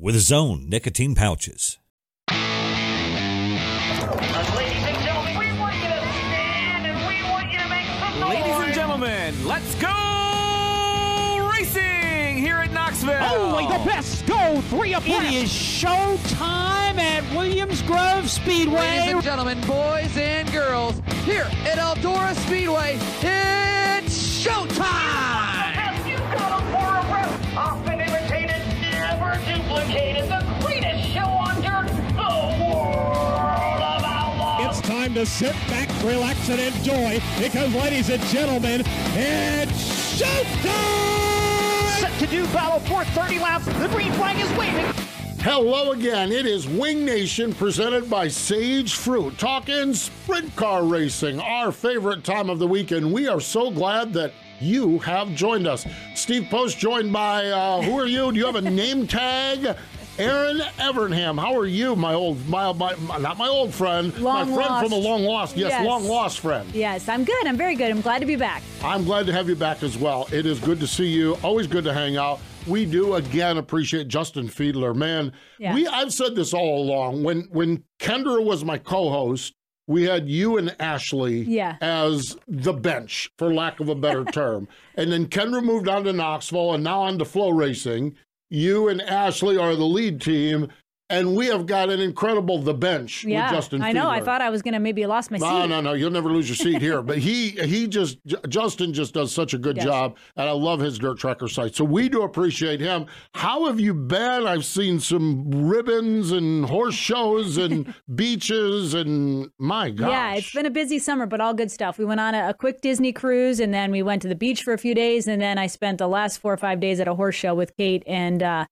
with Zone nicotine pouches. Ladies and gentlemen, we want you to stand and we want you to make some noise. Ladies and gentlemen, let's go racing here at Knoxville. Only the best go three abreast. It is show time at Williams Grove Speedway. Ladies and gentlemen, boys and girls, here at Eldora Speedway, it's showtime! Have you got a for a rep? Often imitated, never duplicated. The greatest show on dirt. The world of outlaws. It's time to sit back, relax, and enjoy because, ladies and gentlemen, it's showtime! Set to do battle for 30 laps. The green flag is waving. Hello again. It is Wing Nation presented by Sage Fruit, talking sprint car racing, our favorite time of the week, and we are so glad that you have joined us. Steve Post joined by, uh, who are you? Do you have a name tag? Erin Evernham, how are you, my old, my, my, my- not my old friend, Long my friend lost. from a long lost, yes, Yes. long lost friend. Yes, I'm good. I'm very good. I'm glad to be back. I'm glad to have you back as well. It is good to see you. Always good to hang out. We do again appreciate Justin Fiedler, man. Yeah. We I've said this all along. When when Kendra was my co-host, we had you and Ashley Yeah. as the bench, for lack of a better term. And then Kendra moved on to Knoxville and now on to FloRacing. You and Ashley are the lead team, and we have got an incredible the bench Yeah, with Justin Yeah, I know. I thought I was gonna maybe lost my seat. no, no. no. You'll never lose your seat here. But he, he just, Justin just does such a good Yes. job, and I love his dirt tracker site. So we do appreciate him. How have you been? I've seen some ribbons and horse shows and beaches, and my gosh. Yeah, it's been a busy summer, but all good stuff. We went on a, a quick Disney cruise, and then we went to the beach for a few days, and then I spent the last four or five days at a horse show with Kate. And uh,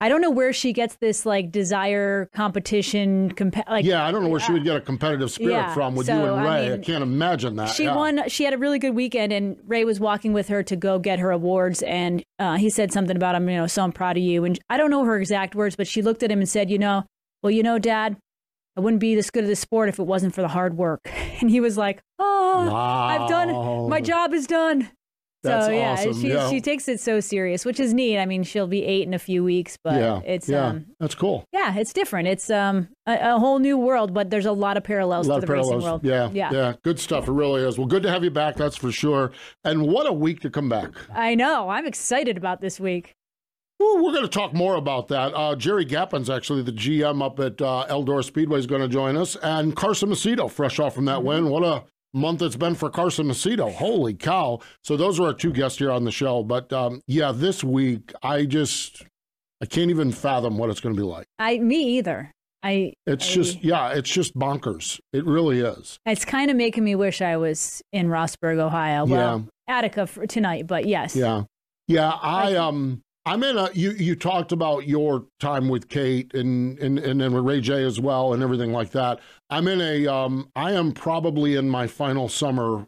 I don't know where she gets this like desire competition. Compa- like yeah, I don't know where she would get a competitive spirit yeah, from with you and Ray. I, mean, can't imagine that. She yeah. won. She had a really good weekend, and Ray was walking with her to go get her awards. And uh, he said something about him, you know, so I'm proud of you. And I don't know her exact words, but she looked at him and said, you know, well, you know, Dad, I wouldn't be this good at this sport if it wasn't for the hard work. And he was like, oh, I've done. My job is done. That's so yeah, awesome, she yeah. she takes it so serious, which is neat. I mean, she'll be eight in a few weeks, but yeah, it's yeah, um that's cool. yeah, it's different. It's um a, a whole new world, but there's a lot of parallels A lot to of the racing parallels. world. Yeah, yeah, yeah, good stuff. It really is. Well, good to have you back. That's for sure. And what a week to come back. I know. I'm excited about this week. Well, we're going to talk more about that. Uh, Jerry Gappens actually the GM up at uh, Eldora Speedway is going to join us, and Carson Macedo, fresh off from that win. What a month it's been for Carson Macedo. Holy cow! So those are our two guests here on the show. But um, yeah, this week I just I can't even fathom what it's going to be like. I me either. I It's I- just yeah, it's just bonkers. It really is. it's kind of making me wish I was in Rossburg, Ohio. Well, Attica for tonight, but yes. Yeah. Yeah, I um I'm in a you you talked about your time with Kate and and and then with Ray J as well and everything like that. I'm in a um I am probably in my final summer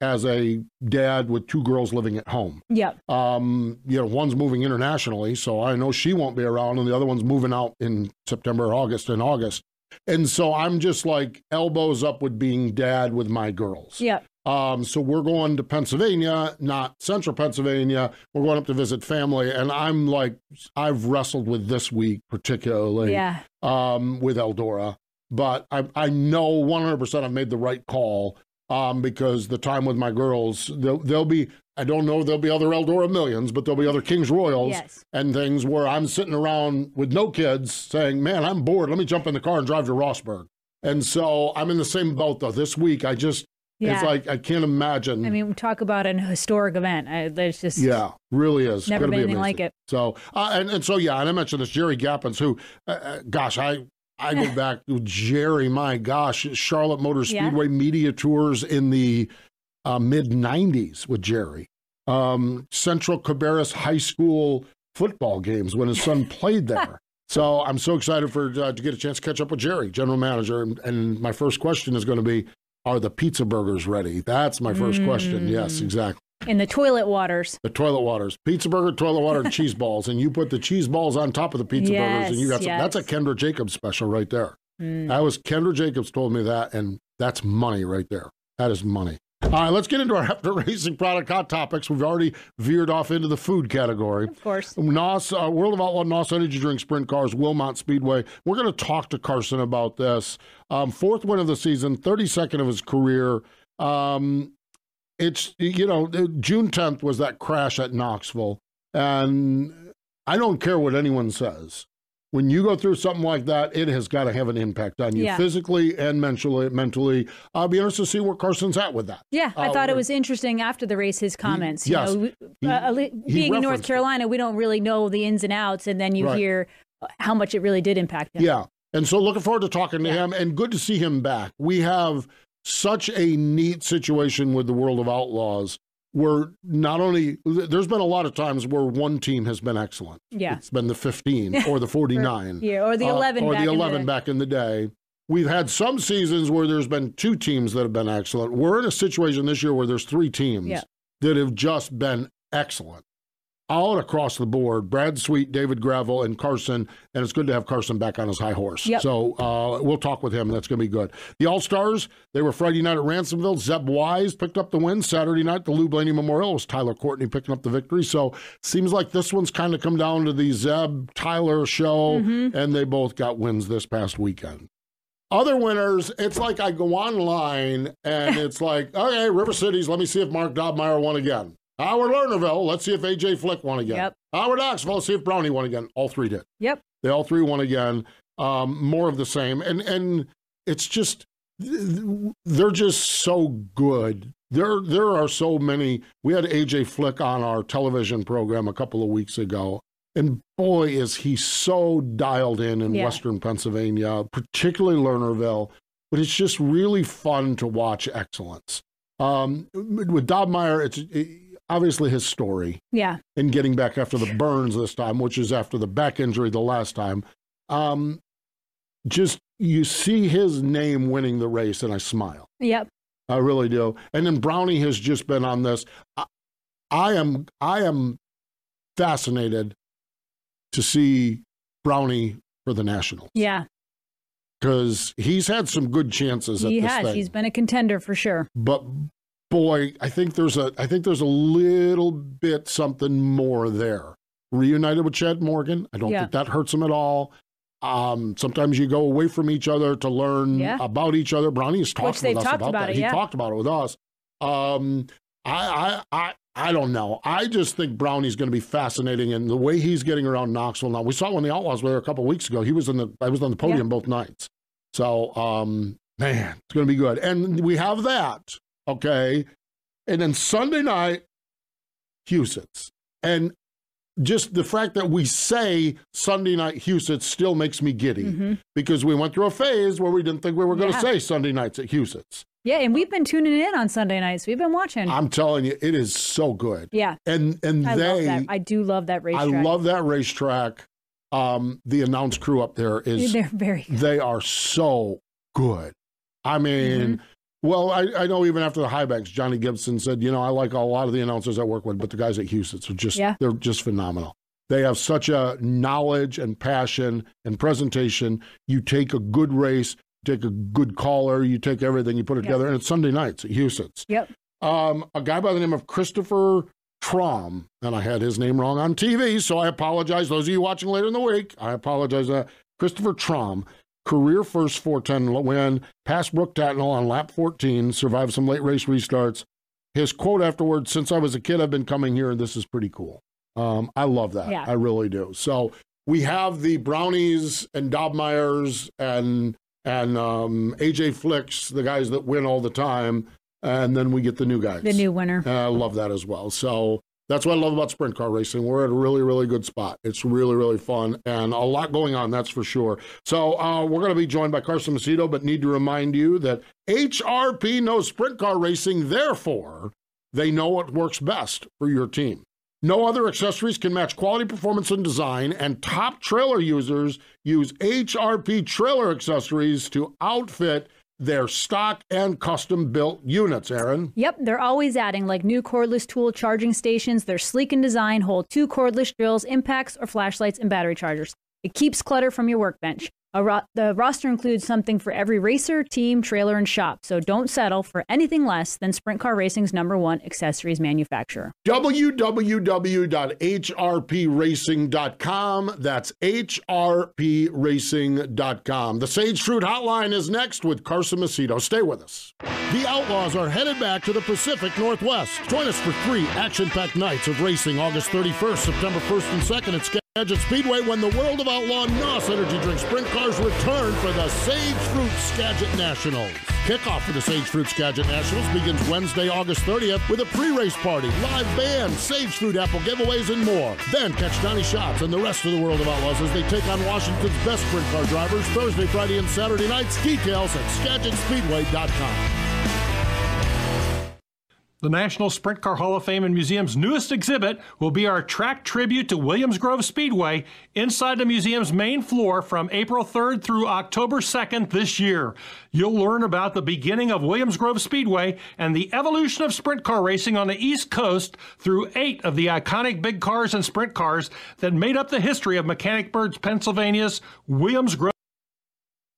as a dad with two girls living at home. Yep. Um you know, one's moving internationally, so I know she won't be around and the other one's moving out in September or August in August. And so I'm just like elbows up with being dad with my girls. Yep. Um, so we're going to Pennsylvania, not central Pennsylvania. We're going up to visit family. And I'm like, I've wrestled with this week particularly Yeah. um, with Eldora, but I, I know 100% I've made the right call um, because the time with my girls, there'll, there'll be, I don't know, there'll be other Eldora millions, but there'll be other Kings Royals Yes. and things where I'm sitting around with no kids saying, man, I'm bored. Let me jump in the car and drive to Rossburg. And so I'm in the same boat though. This week, I just, Yeah. it's like, I can't imagine. I mean, talk about an historic event. I, there's just Yeah, really is. never been be anything like it. So, uh, and, and so, yeah, and I mentioned this Jerry Gappens, who, uh, uh, gosh, I, I go back to Jerry, my gosh, Charlotte Motor Yeah. Speedway media tours in the uh, mid 90s with Jerry. Um, Central Cabarrus High School football games when his son played there. So I'm so excited for uh, to get a chance to catch up with Jerry, general manager. And, and my first question is going to be, are the pizza burgers ready? That's my first question. Yes, exactly. In the toilet waters. The toilet waters, pizza burger, toilet water, and cheese balls, and you put the cheese balls on top of the pizza burgers, and you got Yes, some, that's a. Kendra Jacobs special right there. Mm. That was Kendra Jacobs told me that, and that's money right there. That is money. All right, let's get into our After Racing product hot topics. We've already veered off into the food category. Of course. NOS, uh, World of Outlaw NOS Energy Drink Sprint Cars, Wilmot Speedway. We're going to talk to Carson about this. Um, fourth win of the season, 32nd of his career. Um, it's, you know, uh, June 10th was that crash at Knoxville. And I don't care what anyone says. When you go through something like that, it has got to have an impact on you Yeah. physically and mentally. Mentally, I'll be interested to see where Carson's at with that. Yeah, I Uh, thought it was interesting after the race, his comments. you yes. know, He- uh, he being in North it. Carolina, we don't really know the ins and outs, and then you Right. hear uh, how much it really did impact him. Yeah. And so looking forward to talking to him and good to see him back. We have such a neat situation with the World of Outlaws where not only there's been a lot of times where one team has been excellent. Yeah. It's been the 15 or the 49. Yeah, or the uh, 11 or back the in 11 the- back in the day. We've had some seasons where there's been two teams that have been excellent. We're in a situation this year where there's three teams Yeah. that have just been excellent. All across the board, Brad Sweet, David Gravel, and Carson, and it's good to have Carson back on his high horse. Yep. So uh, we'll talk with him. That's going to be good. The All Stars, they were Friday night at Ransomville. Zeb Wise picked up the win. Saturday night, the Lou Blaney Memorial was Tyler Courtney picking up the victory. So seems like this one's kind of come down to the Zeb Tyler show, Mm-hmm. and they both got wins this past weekend. Other winners, it's like I go online and it's like, okay, River Cities, let me see if Mark Dobmeyer won again. Howard Lernerville, let's see if AJ Flick won again. Yep. Howard Knoxville, let's see if Brownie won again. All three did. Yep. They all three won again. Um, more of the same, and and it's just they're just so good. There there are so many. We had AJ Flick on our television program a couple of weeks ago, and boy is he so dialed in in Yeah. Western Pennsylvania, particularly Lernerville. But it's just really fun to watch excellence. Um, with Dobmeyer, it's it, obviously his story Yeah. and getting back after the burns this time, which is after the back injury the last time. Um, just you see his name winning the race, and I smile. Yep. I really do. And then Brownie has just been on this. I, I am I am fascinated to see Brownie for the Nationals Yeah. because he's had some good chances at He this has. thing. He's been a contender for sure. but boy, I think there's a I think there's a little bit something more there. Reunited with Chad Morgan, I don't Yeah. think that hurts him at all. Um, sometimes you go away from each other to learn Yeah. about each other. Brownie has talked with us talked about, about that. it, he talked about it with us. Um, I, I, I, I don't know. I just think Brownie's going to be fascinating, and the way he's getting around Knoxville now. We saw when the Outlaws were there a couple weeks ago. He was in the, I was on the podium both nights. So, um, man, it's going to be good. And we have that, okay. And then Sunday night, Huset's. And just the fact that we say Sunday night Huset's still makes me giddy because we went through a phase where we didn't think we were going to Mm-hmm. Yeah. say Sunday nights at Huset's. Yeah, and we've been tuning in on Sunday nights. We've been watching. I'm telling you, it is so good. yeah. And and I they, love that. I do love that race. I racetrack. love that racetrack. Um, the announce crew up there is They're very good. they are so good. I mean, Mm-hmm. Well, I, I know even after the high banks, Johnny Gibson said, you know, I like a lot of the announcers I work with, but the guys at Huset's are just Yeah. they're just phenomenal. They have such a knowledge and passion and presentation. You take a good race, take a good caller, you take everything, you put it Yep. together, and it's Sunday nights at Huset's. Yep. Um, a guy by the name of Christopher Thram, and I had his name wrong on TV, so I apologize. Those of you watching later in the week, I apologize. Uh, Christopher Thram, career first 410 win, passed Brooke Tatnall on lap 14, survived some late race restarts. His quote afterwards, since I was a kid, I've been coming here, and this is pretty cool. Um, I love that. Yeah. I really do. So we have the Brownies and Dobmeyers and and um, AJ Flicks, the guys that win all the time, and then we get the new guys. The new winner. I love that as well. So that's what I love about sprint car racing. We're at a really, really good spot. It's really, really fun and a lot going on, that's for sure. So uh, we're going to be joined by Carson Macedo, but need to remind you that HRP knows sprint car racing. Therefore, they know what works best for your team. No other accessories can match quality performance and design, and top trailer users use HRP trailer accessories to outfit their stock and custom built units, Erin. Yep, they're always adding like new cordless tool charging stations. They're sleek in design, hold two cordless drills, impacts, or flashlights, and battery chargers. It keeps clutter from your workbench. Ro- the roster includes something for every racer, team, trailer, and shop, so don't settle for anything less than Sprint Car Racing's number one accessories manufacturer. www.hrpracing.com. That's hrpracing.com. The Sage Fruit Hotline is next with Carson Macedo. Stay with us. The Outlaws are headed back to the Pacific Northwest. Join us for three action packed nights of racing August 31st, September 1st, and 2nd at Skagit Speedway when the World of Outlaw NOS Energy Drink Sprint Cars return for the Sage Fruit Skagit Nationals. Kickoff for the Sage Fruit Skagit Nationals begins Wednesday, August 30th with a pre-race party, live band, Sage Fruit apple giveaways, and more. Then catch Donnie Schatz and the rest of the World of Outlaws as they take on Washington's best sprint car drivers Thursday, Friday, and Saturday nights. Details at SkagitSpeedway.com. The National Sprint Car Hall of Fame and Museum's newest exhibit will be our track tribute to Williams Grove Speedway inside the museum's main floor from April 3rd through October 2nd this year. You'll learn about the beginning of Williams Grove Speedway and the evolution of sprint car racing on the East Coast through eight of the iconic big cars and sprint cars that made up the history of Mechanicsburg, Pennsylvania's Williams Grove.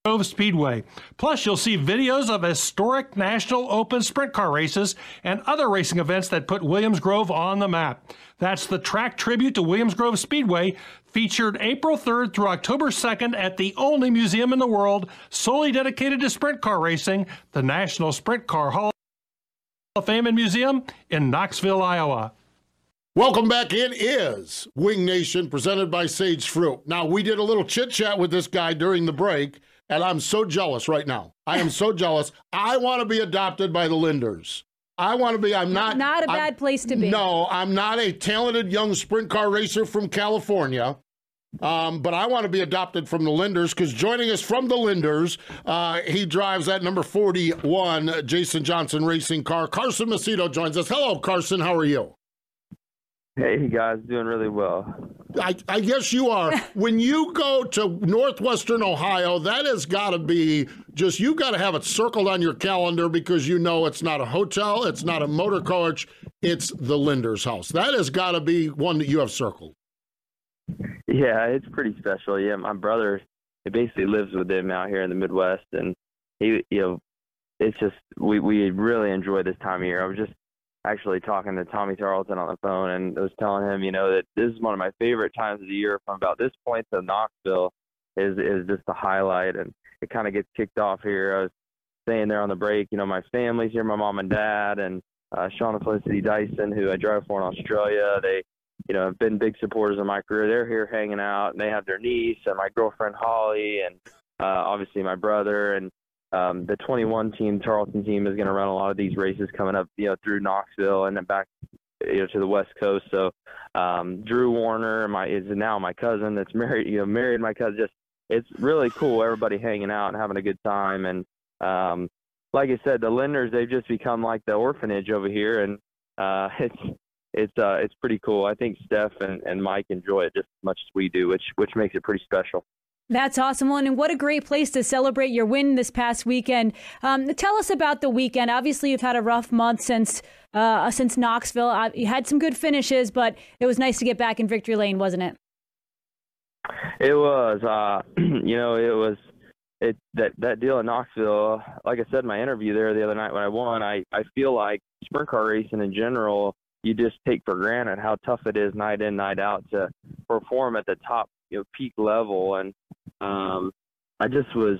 Grove Speedway. Plus, you'll see videos of historic National Open sprint car races and other racing events that put Williams Grove on the map. That's the track tribute to Williams Grove Speedway, featured April 3rd through October 2nd at the only museum in the world solely dedicated to sprint car racing, the National Sprint Car Hall of Fame and Museum in Knoxville, Iowa. Welcome back. It is Wing Nation presented by Sage Fruit. Now, we did a little chit chat with this guy during the break, and I'm so jealous right now. I am so jealous. I want to be adopted by the Linders. I want to be. I'm not. Not a bad I'm- place to be. No, I'm not a talented young sprint car racer from California. Um, but I want to be adopted from the Linders because joining us from the Linders, uh, he drives that number 41 Jason Johnson racing car. Carson Macedo joins us. Hello, Carson. How are you? Hey guys, doing really well. I, I guess you are. when you go to northwestern Ohio, that has got to be just, you've got to have it circled on your calendar because you know it's not a hotel, it's not a motor coach, it's the Linder's house. That has got to be one that you have circled. Yeah, it's pretty special. Yeah, my brother, he basically lives with them out here in the Midwest, and he, you know, it's just we we really enjoy this time of year. I was just actually talking to Tommy Tarleton on the phone, and I was telling him, you know, that this is one of my favorite times of the year. From about this point to Knoxville, is is just the highlight, and it kind of gets kicked off here. I was saying there on the break, you know, my family's here, my mom and dad, and uh, and Felicity Dyson, who I drive for in Australia. They, you know, have been big supporters of my career. They're here hanging out, and they have their niece and my girlfriend Holly, and uh, obviously my brother, and um, the 21 team, Tarleton team, is going to run a lot of these races coming up, you know, through Knoxville and then back, you know, to the West Coast. So, um, Drew Warner, my is now my cousin that's married, you know, married my cousin. Just it's really cool. Everybody hanging out and having a good time. And um, like I said, the Linders they've just become like the orphanage over here, and uh, it's it's uh, it's pretty cool. I think Steph and, and Mike enjoy it just as much as we do, which which makes it pretty special. That's awesome. And what a great place to celebrate your win this past weekend. Um, tell us about the weekend. Obviously, you've had a rough month since uh, since Knoxville. Uh, you had some good finishes, but it was nice to get back in victory lane, wasn't it? It was, uh, you know, it was it that that deal in Knoxville. Like I said in my interview there the other night when I won, I I feel like sprint car racing in general, you just take for granted how tough it is night in night out to perform at the top, you know, peak level. And um, I just was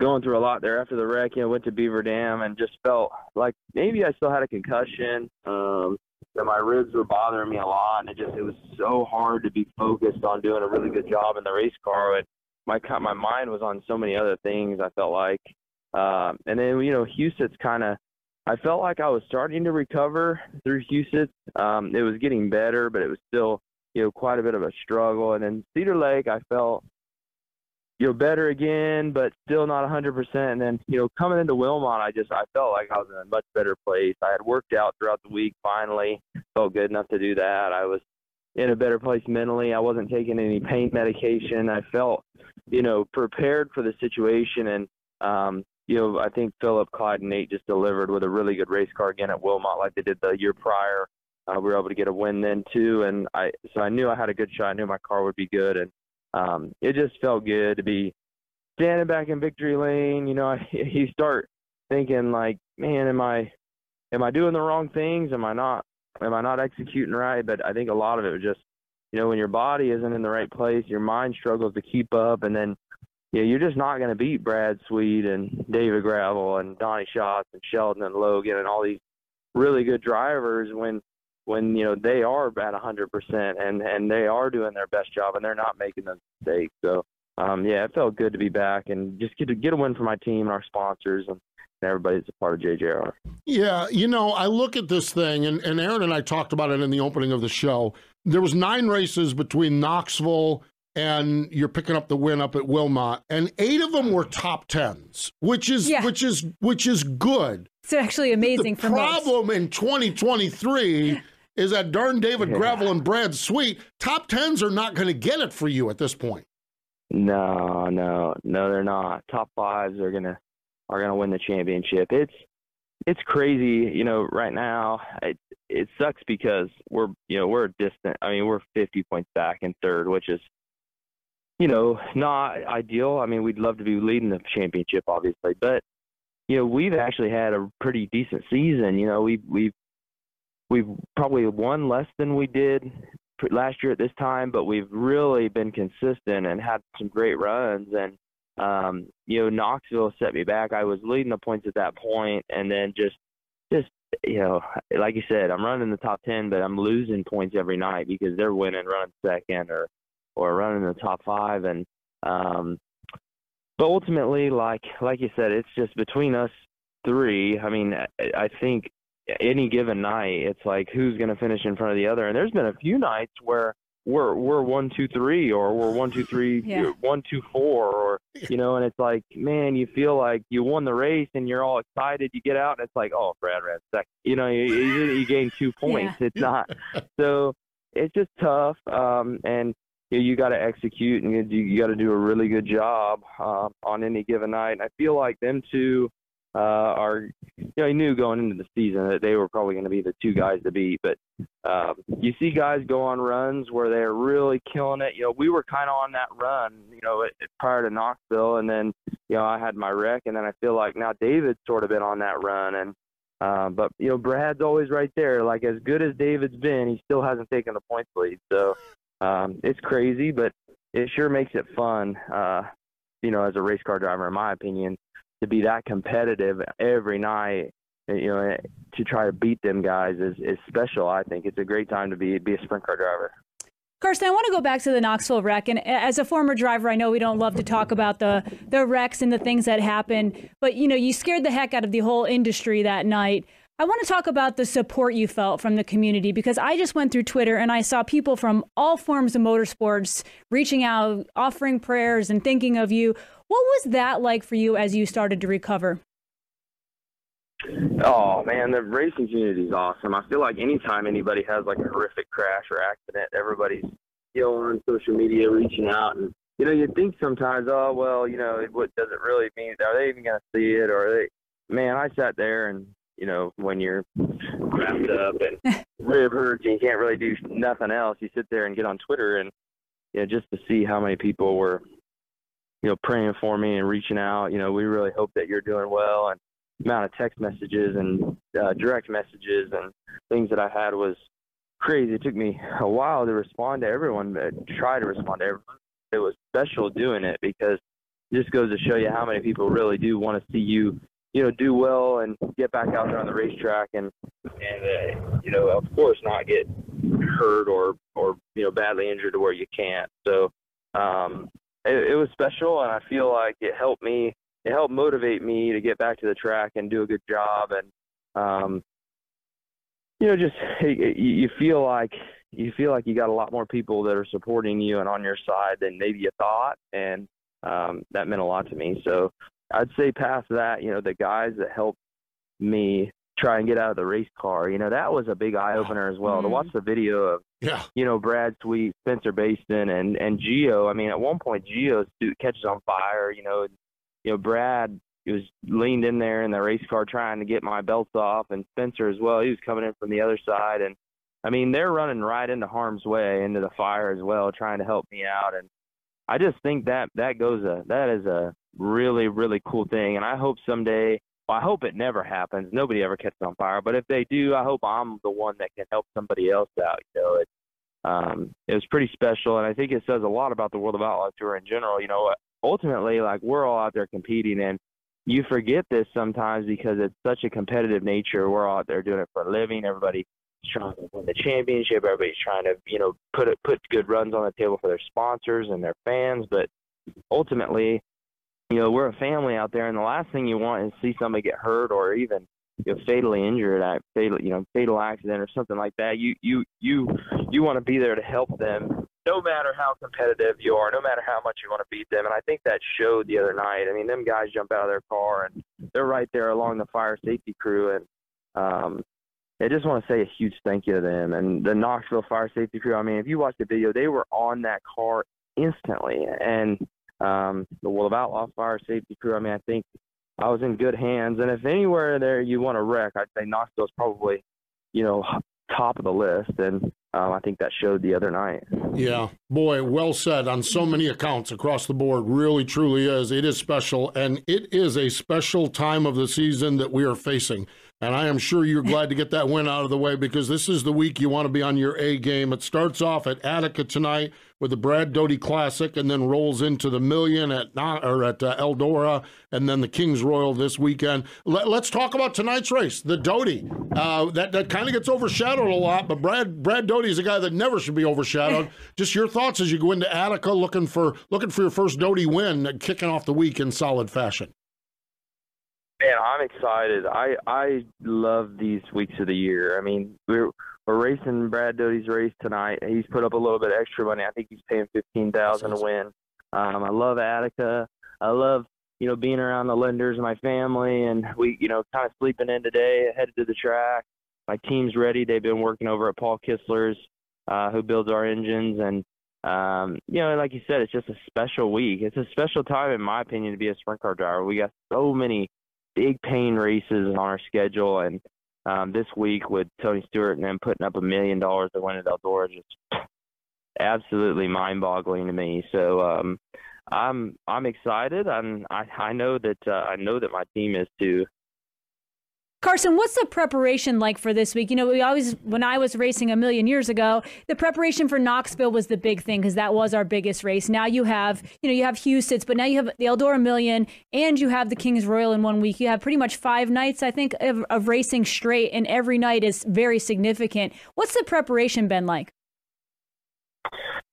going through a lot there after the wreck. You know, went to Beaver Dam and just felt like maybe I still had a concussion. Um, that my ribs were bothering me a lot, and it just it was so hard to be focused on doing a really good job in the race car. And my my mind was on so many other things. I felt like, um, and then you know, Huset's kind of. I felt like I was starting to recover through Houston. Um, it was getting better, but it was still, you know, quite a bit of a struggle. And then Cedar Lake, I felt, you know, better again, but still not 100%. And then, you know, coming into Wilmot, I just I felt like I was in a much better place. I had worked out throughout the week. Finally, felt good enough to do that. I was in a better place mentally. I wasn't taking any pain medication. I felt, you know, prepared for the situation. And, um, you know, I think Philip, Clyde, and Nate just delivered with a really good race car again at Wilmot like they did the year prior. Uh, we were able to get a win then too, and I so I knew I had a good shot. I knew my car would be good, and um, it just felt good to be standing back in victory lane. You know, I, you start thinking like, man, am I am I doing the wrong things? Am I not am I not executing right? But I think a lot of it was just, you know, when your body isn't in the right place, your mind struggles to keep up, and then yeah, you're just not going to beat Brad Sweet and David Gravel and Donnie Schatz and Sheldon and Logan and all these really good drivers when when you know they are at 100% and and they are doing their best job and they're not making those mistakes. So um, yeah, it felt good to be back and just get to get a win for my team and our sponsors and everybody that's a part of JJR. Yeah, you know, I look at this thing, and, and Erin and I talked about it in the opening of the show. There was nine races between Knoxville and you're picking up the win up at Wilmot, and eight of them were top tens, which is Yeah. which is which is good. It's actually amazing the for most. problem in 2023 is that darn David Yeah. Gravel and Brad Sweet top tens are not going to get it for you at this point. No, no, no, they're not. Top fives are gonna are gonna win the championship. It's it's crazy, you know. Right now, it it sucks because we're you know we're distant. I mean, we're 50 points back in third, which is you know not ideal. I mean, we'd love to be leading the championship, obviously, but you know we've actually had a pretty decent season. You know, we've we've we've probably won less than we did last year at this time, but we've really been consistent and had some great runs. And um, you know, Knoxville set me back. I was leading the points at that point, and then just, just you know, like you said, I'm running the top ten, but I'm losing points every night because they're winning, running second, or or running the top five, and um, but ultimately, like like you said, it's just between us three. I mean, I, think any given night, it's like who's going to finish in front of the other. And there's been a few nights where we're we're one two three, or we're one two three, Yeah. one two four, or you know, and it's like, man, you feel like you won the race and you're all excited. You get out and it's like, oh, Brad ran second. You know, you you, you gain two points. It's not so. It's just tough, um, and you, you got to execute and you, you got to do a really good job uh, on any given night. And I feel like them two uh, are, you know, I knew going into the season that they were probably going to be the two guys to beat. But um, you see guys go on runs where they're really killing it. You know, we were kind of on that run, you know, prior to Knoxville, and then you know I had my wreck, and then I feel like now David's sort of been on that run, and uh, but you know Brad's always right there. Like as good as David's been, he still hasn't taken the points lead. So um, it's crazy, but it sure makes it fun. Uh, you know, as a race car driver, in my opinion, to be that competitive every night. You know, to try to beat them guys is, is special. I think it's a great time to be be a sprint car driver. Carson, I want to go back to the Knoxville wreck. And as a former driver, I know we don't love to talk about the, the wrecks and the things that happened, but you know, you scared the heck out of the whole industry that night. I want to talk about the support you felt from the community because I just went through Twitter and I saw people from all forms of motorsports reaching out, offering prayers, and thinking of you. What was that like for you as you started to recover? Oh man, the racing community is awesome. I feel like anytime anybody has like a horrific crash or accident, everybody's you know on social media reaching out, and you know you think sometimes, oh well, you know what does it really mean? Are they even gonna see it? Or they? Man, I sat there and you know when you're wrapped up and rib hurts and you can't really do nothing else, you sit there and get on Twitter and you know just to see how many people were you know praying for me and reaching out. You know we really hope that you're doing well and amount of text messages and uh, direct messages and things that I had was crazy. It took me a while to respond to everyone, but try to respond to everyone. It was special doing it because it just goes to show you how many people really do want to see you, you know, do well and get back out there on the racetrack and and uh, you know, of course, not get hurt or or you know badly injured to where you can't. So um, it, it was special, and I feel like it helped me it helped motivate me to get back to the track and do a good job. And um you know just you you feel like you feel like you got a lot more people that are supporting you and on your side than maybe you thought. And um that meant a lot to me. So i'd say past that you know the guys that helped me try and get out of the race car you know that was a big eye opener as well to mm-hmm. watch the video of Yeah. you know, Brad Sweet, Spencer Bayston, and and Gio. I mean, at one point, Gio catches on fire. You know, you know, Brad was leaned in there in the race car trying to get my belts off, and Spencer as well. He was coming in from the other side, and I mean, they're running right into harm's way, into the fire as well, trying to help me out. And I just think that that goes a that is a really really cool thing, and I hope someday. Well, I hope it never happens. Nobody ever catches on fire, but if they do, I hope I'm the one that can help somebody else out. You know, it um, it was pretty special, and I think it says a lot about the World of Outlaw Tour in general. You know, ultimately, like we're all out there competing, and you forget this sometimes because it's such a competitive nature. We're all out there doing it for a living. Everybody's trying to win the championship. Everybody's trying to, you know, put it, put good runs on the table for their sponsors and their fans. But ultimately, you know, we're a family out there, and the last thing you want is see somebody get hurt or even you know, fatally injured, at fatal, you know, fatal accident or something like that. You you you you want to be there to help them, no matter how competitive you are, no matter how much you want to beat them. And I think that showed the other night. I mean, them guys jump out of their car and they're right there along the fire safety crew, and um, I just want to say a huge thank you to them and the Knoxville fire safety crew. I mean, if you watch the video, they were on that car instantly, and um, the World of Outlaw fire safety crew. I mean, I think I was in good hands. And if anywhere there you want to wreck, I'd say Knoxville's probably, you know, top of the list. And um, I think that showed the other night. Yeah, boy, well said on so many accounts across the board. Really, truly is. It is special, and it is a special time of the season that we are facing. And I am sure you're glad to get that win out of the way because this is the week you want to be on your A game. It starts off at Attica tonight with the Brad Doty Classic, and then rolls into the Million at or at uh, Eldora, and then the Kings Royal this weekend. Let, us talk about tonight's race, the Doty. Uh, that that kind of gets overshadowed a lot, but Brad Brad Doty is a guy that never should be overshadowed. Just your thoughts as you go into Attica, looking for looking for your first Doty win, kicking off the week in solid fashion. Man, I'm excited. I I love these weeks of the year. I mean, we're we're racing Brad Doty's race tonight. He's put up a little bit extra money. I think he's paying fifteen thousand to win. Um, I love Attica. I love you know being around the Linders and my family, and we you know kind of sleeping in today, headed to the track. My team's ready. They've been working over at Paul Kistler's, uh, who builds our engines, and um, you know, like you said, it's just a special week. It's a special time, in my opinion, to be a sprint car driver. We got so many big pain races on our schedule, and um, this week with Tony Stewart and them putting up a million dollars to win at Eldora, just absolutely mind-boggling to me. So um, I'm I'm excited, and I I know that uh, I know that my team is too. Carson, what's the preparation like for this week? You know, we always, when I was racing a million years ago, the preparation for Knoxville was the big thing because that was our biggest race. Now you have, you know, you have Huset's, but now you have the Eldora Million and you have the King's Royal in one week. You have pretty much five nights, I think, of, of racing straight, and every night is very significant. What's the preparation been like?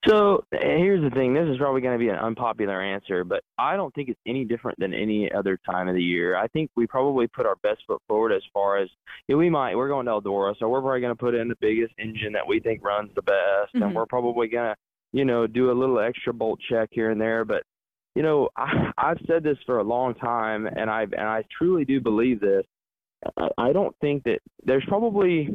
So here's the thing. This is probably going to be an unpopular answer, but I don't think it's any different than any other time of the year. I think we probably put our best foot forward as far as you know, we might. We're going to Eldora, so we're probably going to put in the biggest engine that we think runs the best, mm-hmm. and we're probably going to, you know, do a little extra bolt check here and there. But you know, I, I've said this for a long time, and I and I truly do believe this. I don't think that there's probably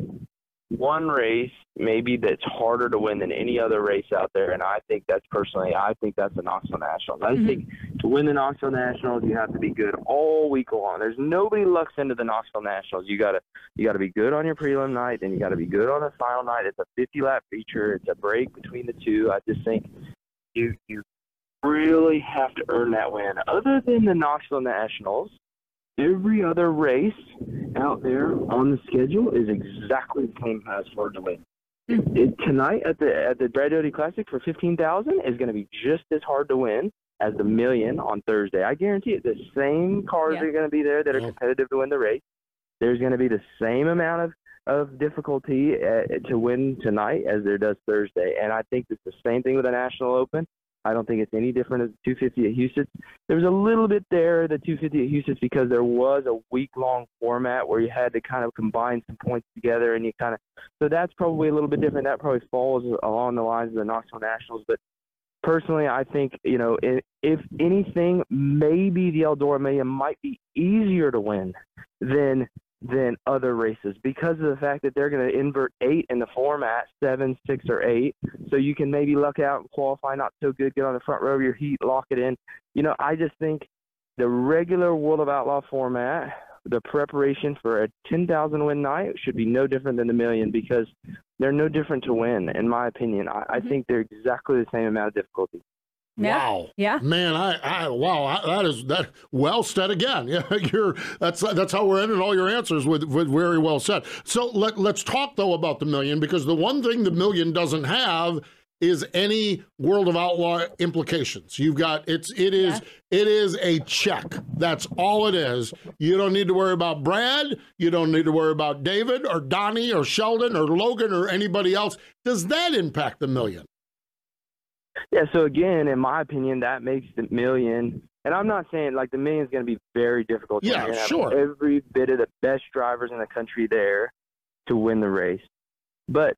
one race maybe that's harder to win than any other race out there, and I think that's personally, I think that's the Knoxville Nationals. I mm-hmm. think to win the Knoxville Nationals, you have to be good all week long. There's nobody lucks into the Knoxville Nationals. You gotta you gotta be good on your prelim night, and you gotta be good on the final night. It's a 50 lap feature. It's a break between the two. I just think you you really have to earn that win. Other than the Knoxville Nationals, every other race out there on the schedule is exactly the same as for to win. It, tonight at the at the Brad Doty Classic for fifteen thousand is going to be just as hard to win as the million on Thursday. I guarantee it. The same cars yeah. are going to be there that are competitive to win the race. There's going to be the same amount of of difficulty uh, to win tonight as there does Thursday, and I think it's the same thing with the National Open. I don't think it's any different as 250 at Huset's. There was a little bit there, the 250 at Huset's, because there was a week long format where you had to kind of combine some points together and you kind of, so that's probably a little bit different. That probably falls along the lines of the Knoxville Nationals. But personally, I think, you know, if, if anything, maybe the Eldora Million might be easier to win than than other races because of the fact that they're going to invert eight in the format, seven, six, or eight. So you can maybe luck out and qualify not so good, get on the front row of your heat, lock it in. You know, I just think the regular World of Outlaw format, the preparation for a 10,000 win night should be no different than the million because they're no different to win, in my opinion. I, I mm-hmm. think they're exactly the same amount of difficulty. Yeah. Wow. Yeah. Man, I, I wow, I, that is that well said again. Yeah, you're that's that's how we're ending all your answers with, with very well said. So let let's talk though about the million because the one thing the million doesn't have is any World of Outlaw implications. You've got it's it is it is a check. That's all it is. You don't need to worry about Brad. You don't need to worry about David or Donnie or Sheldon or Logan or anybody else. Does that impact the million? Yeah, so again, in my opinion, that makes the million. And I'm not saying like the million's going to be very difficult. Yeah, have sure. Every bit of the best drivers in the country there to win the race. But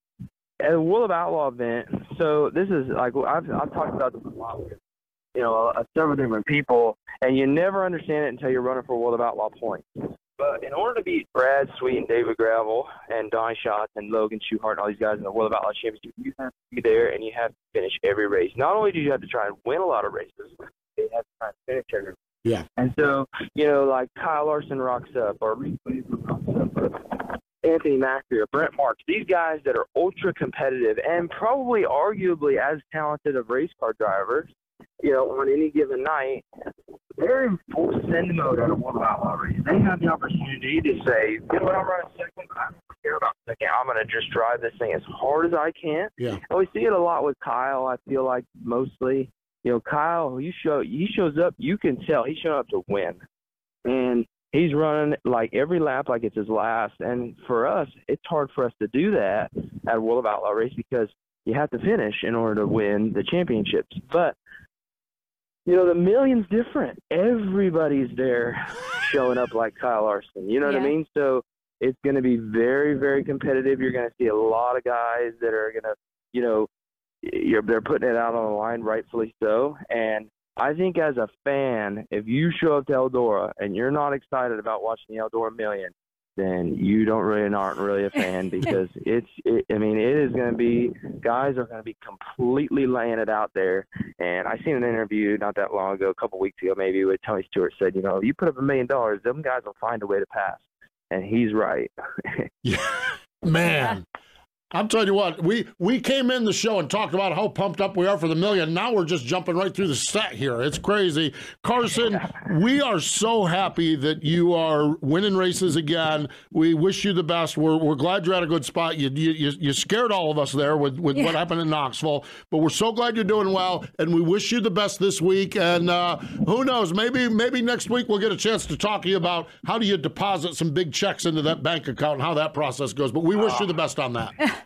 at a World of Outlaw event, so this is like I've I've talked about this a lot with you know uh, several different people, and you never understand it until you're running for World of Outlaw points. But in order to beat Brad Sweet and David Gravel and Donnie Schatz and Logan Schuchart and all these guys in the World of Outlaw Championship, you have to be there and you have to finish every race. Not only do you have to try and win a lot of races, you have to try and finish every race. Yeah. And so, you know, like Kyle Larson rocks up or Reese rocks up or Anthony Macri or Brent Marks, these guys that are ultra competitive and probably arguably as talented of race car drivers, you know, on any given night, they're in full send mode at a World of Outlaw race. They have the opportunity to say, you know what, I'm running second. I don't care about second. I'm going to just drive this thing as hard as I can. Yeah. And we see it a lot with Kyle. I feel like mostly, you know, Kyle. You show he shows up. You can tell he's showing up to win, and he's running like every lap like it's his last. And for us, it's hard for us to do that at a World of Outlaw race because you have to finish in order to win the championships. But you know, the million's different. Everybody's there showing up like Kyle Larson. You know what I mean? So it's going to be very, very competitive. You're going to see a lot of guys that are going to, you know, you're, they're putting it out on the line, rightfully so. And I think as a fan, if you show up to Eldora and you're not excited about watching the Eldora Million, then you don't really aren't really a fan because it's it, I mean it is going to be guys are going to be completely laying it out there. And I seen an interview not that long ago, a couple weeks ago maybe, with Tony Stewart said, you know, you put up a million dollars, them guys will find a way to pass, and he's right. yeah. Man. I'm telling you what, we we came in the show and talked about how pumped up we are for the million. Now we're just jumping right through the set here. It's crazy. Carson, we are so happy that you are winning races again. We wish you the best. We're, we're glad you're at a good spot. You, you, you, you scared all of us there with, with what happened in Knoxville, but we're so glad you're doing well, and we wish you the best this week. And uh, who knows, maybe maybe next week we'll get a chance to talk to you about how do you deposit some big checks into that bank account and how that process goes. But we wish you the best on that.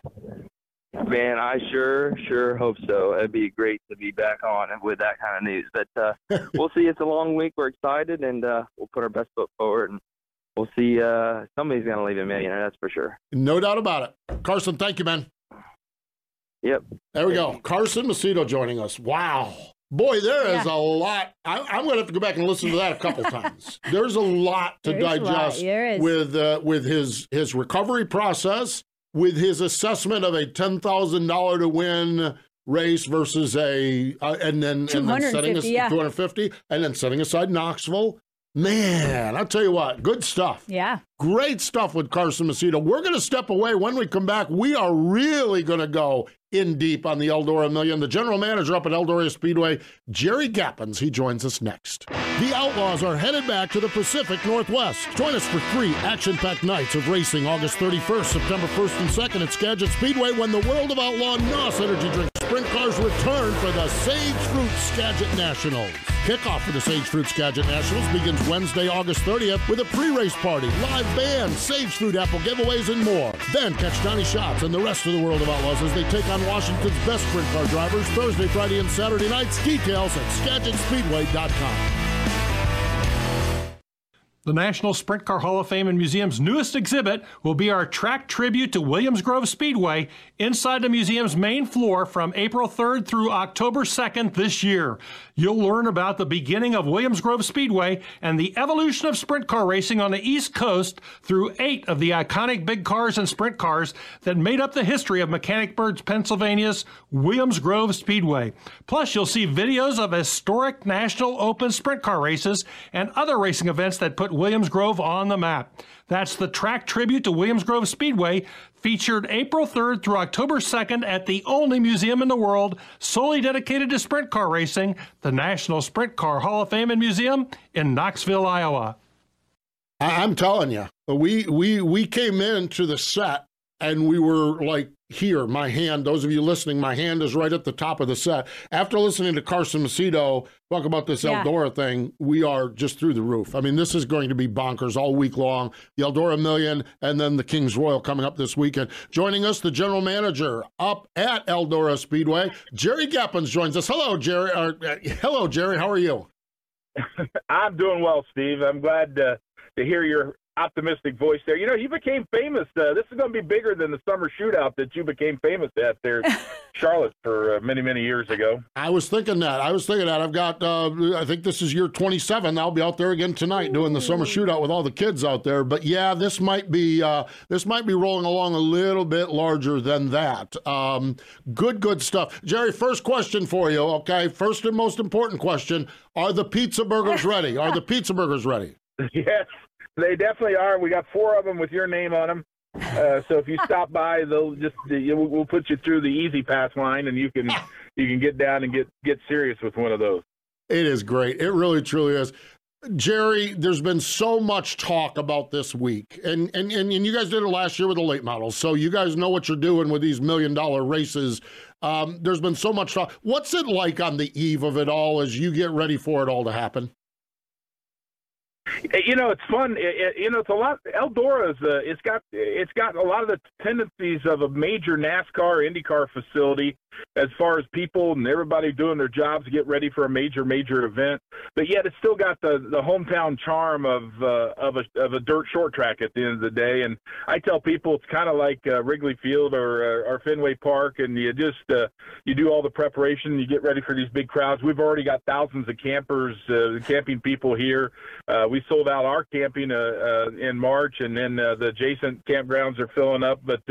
Man, I sure, sure hope so. It'd be great to be back on with that kind of news. But uh, we'll see. It's a long week. We're excited, and uh, we'll put our best foot forward. And we'll see. Uh, somebody's going to leave a millionaire, that's for sure. No doubt about it. Carson, thank you, man. Yep. There we go. Carson Macedo joining us. Wow. Boy, there is Yeah. a lot. I, I'm going to have to go back and listen to that a couple times. There's a lot to There is a lot. digest with uh, with his his recovery process, with his assessment of a ten thousand dollar to win race versus a uh, and then and then setting 250, yeah. 250 and then setting aside Knoxville. Man, I'll tell you what, good stuff. Yeah. Great stuff with Carson Macedo. We're going to step away. When we come back, we are really going to go in deep on the Eldora Million. The general manager up at Eldora Speedway, Jerry Gappens, he joins us next. The Outlaws are headed back to the Pacific Northwest. Join us for three action-packed nights of racing August 31st, September 1st, and 2nd at Skagit Speedway when the World of Outlaw NOS Energy Drink Sprint Cars return for the Sage Fruit Skagit Nationals. Kickoff for the Sage Fruit Skagit Nationals begins Wednesday, August 30th with a pre-race party, live band, Sage Fruit apple giveaways, and more. Then catch Donnie Schatz and the rest of the World of Outlaws as they take on Washington's best sprint car drivers Thursday, Friday, and Saturday nights. Details at SkagitSpeedway.com. The National Sprint Car Hall of Fame and Museum's newest exhibit will be our track tribute to Williams Grove Speedway inside the museum's main floor from April 3rd through October 2nd this year. You'll learn about the beginning of Williams Grove Speedway and the evolution of sprint car racing on the East Coast through eight of the iconic big cars and sprint cars that made up the history of Mechanicsburg, Pennsylvania's Williams Grove Speedway. Plus, you'll see videos of historic National Open sprint car races and other racing events that put Williams Grove on the map. That's the track tribute to Williams Grove Speedway, featured April 3rd through October 2nd at the only museum in the world solely dedicated to sprint car racing, the National Sprint Car Hall of Fame and Museum in Knoxville, Iowa. I'm telling you, we we we came into the set and we were like here, my hand, those of you listening, my hand is right at the top of the set. After listening to Carson Macedo talk about this Yeah. Eldora thing, we are just through the roof. I mean, this is going to be bonkers all week long. The Eldora Million and then the King's Royal coming up this weekend. Joining us, the general manager up at Eldora Speedway, Jerry Gappens joins us. Hello, Jerry. Uh, uh, hello, Jerry. How are you? I'm doing well, Steve. I'm glad to, to hear your optimistic voice there. You know, you became famous. Uh, this is going to be bigger than the summer shootout that you became famous at there, Charlotte, for uh, many, many years ago. I was thinking that. I was thinking that. I've got, uh, I think this is year 27. I'll be out there again tonight doing the summer shootout with all the kids out there. But yeah, this might be, uh, this might be rolling along a little bit larger than that. Um, good, good stuff. Jerry, first question for you. Okay. First and most important question. Are the pizza burgers ready? Are the pizza burgers ready? yes, they definitely are. We got four of them with your name on them. Uh, so if you stop by, they'll just we'll we'll put you through the easy pass line, and you can you can get down and get get serious with one of those. It is great. It really, truly is. Jerry, there's been so much talk about this week, and, and and and you guys did it last year with the late models, so you guys know what you're doing with these million dollar races. Um, there's been so much talk. What's it like on the eve of it all as you get ready for it all to happen? Eh, you know, it's fun. It, it, you know, it's a lot. Eldora's uh, it's got it's got a lot of the tendencies of a major NASCAR IndyCar facility as far as people and everybody doing their jobs to get ready for a major major event. But yet, it's still got the the hometown charm of uh, of a of a dirt short track at the end of the day. And I tell people it's kind of like uh, Wrigley Field or uh, or Fenway Park, and you just uh, you do all the preparation, you get ready for these big crowds. We've already got thousands of campers, uh, camping people here. Uh, we sold out our camping in March, and then the adjacent campgrounds are filling up. But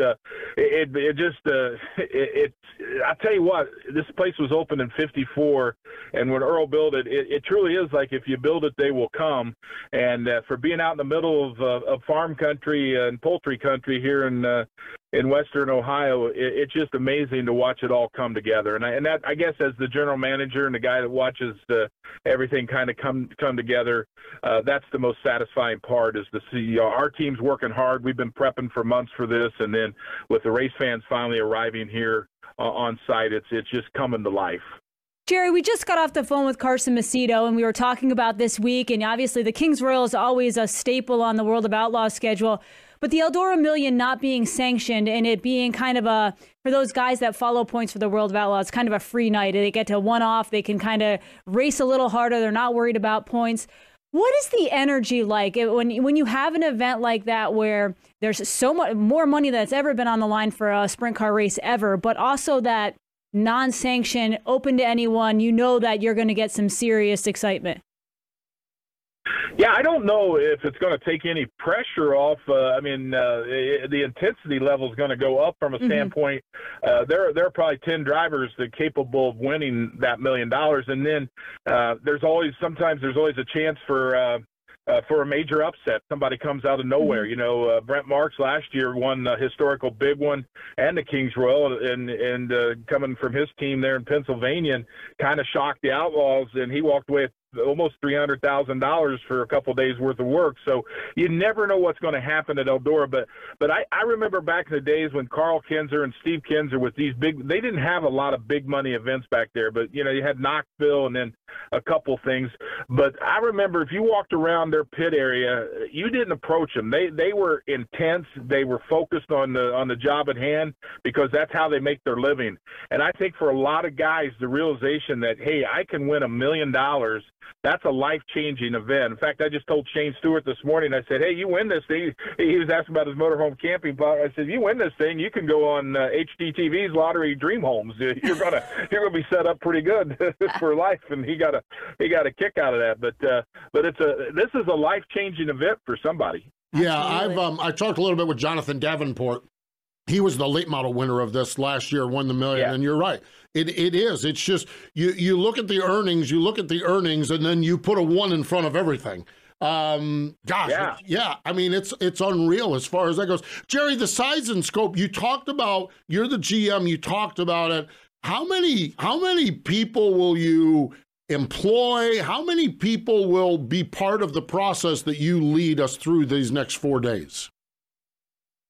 it, it just it I tell you what, this place was opened in '54, and when Earl built it, it, it truly is like if you build it, they will come. And uh, for being out in the middle of, uh, of farm country and poultry country here in uh, in Western Ohio, it, it's just amazing to watch it all come together. And I, and that I guess as the general manager and the guy that watches uh, everything kind of come come together, uh, that's the most satisfying part. Is to see our team's working hard. We've been prepping for months for this, and then with the race fans finally arriving here Uh, on site, it's it's just coming to life. Jerry, we just got off the phone with Carson Macedo, and we were talking about this week. And obviously, the Kings Royal is always a staple on the World of Outlaws schedule. But the Eldora Million not being sanctioned and it being kind of a, for those guys that follow points for the World of Outlaws, kind of a free night. They get to one off, they can kind of race a little harder. They're not worried about points. What is the energy like eh, when when you have an event like that where there's so much more money that's ever been on the line for a sprint car race ever, but also that non-sanctioned, open to anyone, you know that you're going to get some serious excitement. Yeah, I don't know if it's going to take any pressure off. Uh, I mean, uh, i the intensity level is going to go up from a Mhm. standpoint. Uh, there, there are probably ten drivers that are capable of winning that million dollars, and then uh, there's always sometimes there's always a chance for. Uh, uh, for a major upset, somebody comes out of nowhere. You know, uh, Brent Marks last year won the historical big one and the Kings Royal, and and uh, coming from his team there in Pennsylvania, and kind of shocked the Outlaws, and he walked away with almost three hundred thousand dollars for a couple days worth of work. So you never know what's going to happen at Eldora. But but I, I remember back in the days when Karl Kinser and Steve Kinser with these big they didn't have a lot of big money events back there. But you know you had Knoxville and then a couple things. But I remember if you walked around their pit area, you didn't approach them. They they were intense. They were focused on the on the job at hand because that's how they make their living. And I think for a lot of guys, the realization that hey, I can win a million dollars that's a life changing event. In fact, I just told Shane Stewart this morning. I said, "Hey, you win this thing." He was asking about his motorhome camping park. I said, "You win this thing, you can go on uh, HGTV's Lottery Dream Homes. You're gonna you're gonna be set up pretty good for life." And he got a he got a kick out of that. But uh, but it's a this is a life changing event for somebody. Yeah, I've um, I talked a little bit with Jonathan Davenport. He was the late model winner of this last year, won the million, Yeah. and you're right. It it is. It's just you you look at the earnings, you look at the earnings, and then you put a one in front of everything. Um, gosh, Yeah. yeah. I mean, it's it's unreal as far as that goes. Jerry, the size and scope you talked about. You're the GM. You talked about it. How many how many people will you employ? How many people will be part of the process that you lead us through these next four days?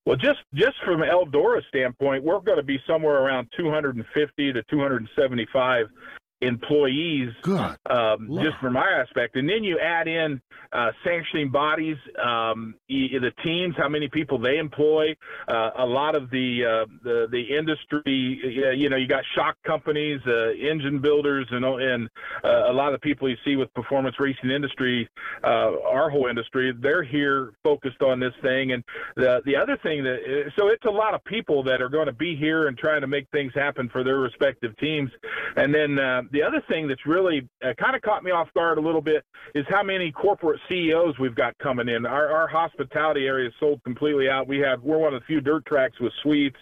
Well, just just from Eldora's standpoint, we're going to be somewhere around 250 to 275 employees um, just from my aspect. And then you add in uh, sanctioning bodies, um, the teams, how many people they employ, uh, a lot of the uh, the, the industry. You know, you got shock companies, uh, engine builders, and and uh, a lot of the people you see with performance racing industry, uh, our whole industry, they're here focused on this thing. And the the other thing that so it's a lot of people that are going to be here and trying to make things happen for their respective teams. And then the other thing that's really uh, kind of caught me off guard a little bit is how many corporate CEOs we've got coming in. Our, our hospitality area is sold completely out. We have we're one of the few dirt tracks with suites.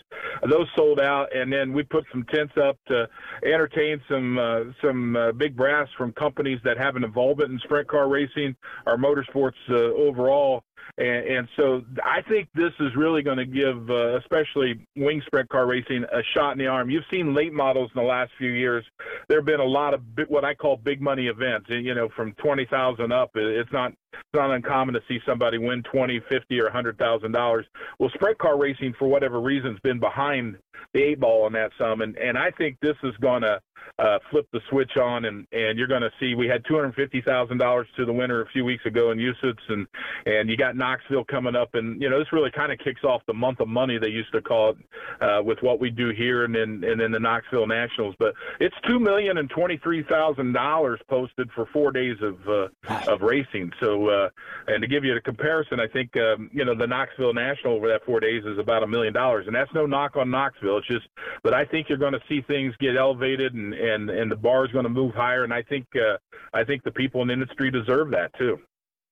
Those sold out, and then we put some tents up to entertain some uh, some uh, big brass from companies that have an involvement in sprint car racing or motorsports uh, overall. And, and so I think this is really going to give, uh, especially wing sprint car racing, a shot in the arm. You've seen late models in the last few years. There have been a lot of bi- what I call big money events. You know, from twenty thousand up, it's not it's not uncommon to see somebody win twenty, fifty, or hundred thousand dollars. Well, sprint car racing, for whatever reason, has been behind the eight ball on that sum, and and I think this is going to uh, flip the switch on, and and you're going to see we had two hundred fifty thousand dollars to the winner a few weeks ago in USITS, and and you got Knoxville coming up, and you know this really kind of kicks off the month of money they used to call it uh, with what we do here, and then and then the Knoxville Nationals. But it's two million and twenty three thousand dollars posted for four days of uh, of racing. So uh, and to give you a comparison, I think um, you know the Knoxville National over that four days is about a million dollars, and that's no knock on Knoxville. Just, but I think you're going to see things get elevated, and and and the bar is going to move higher, and I think uh, I think the people in the industry deserve that too.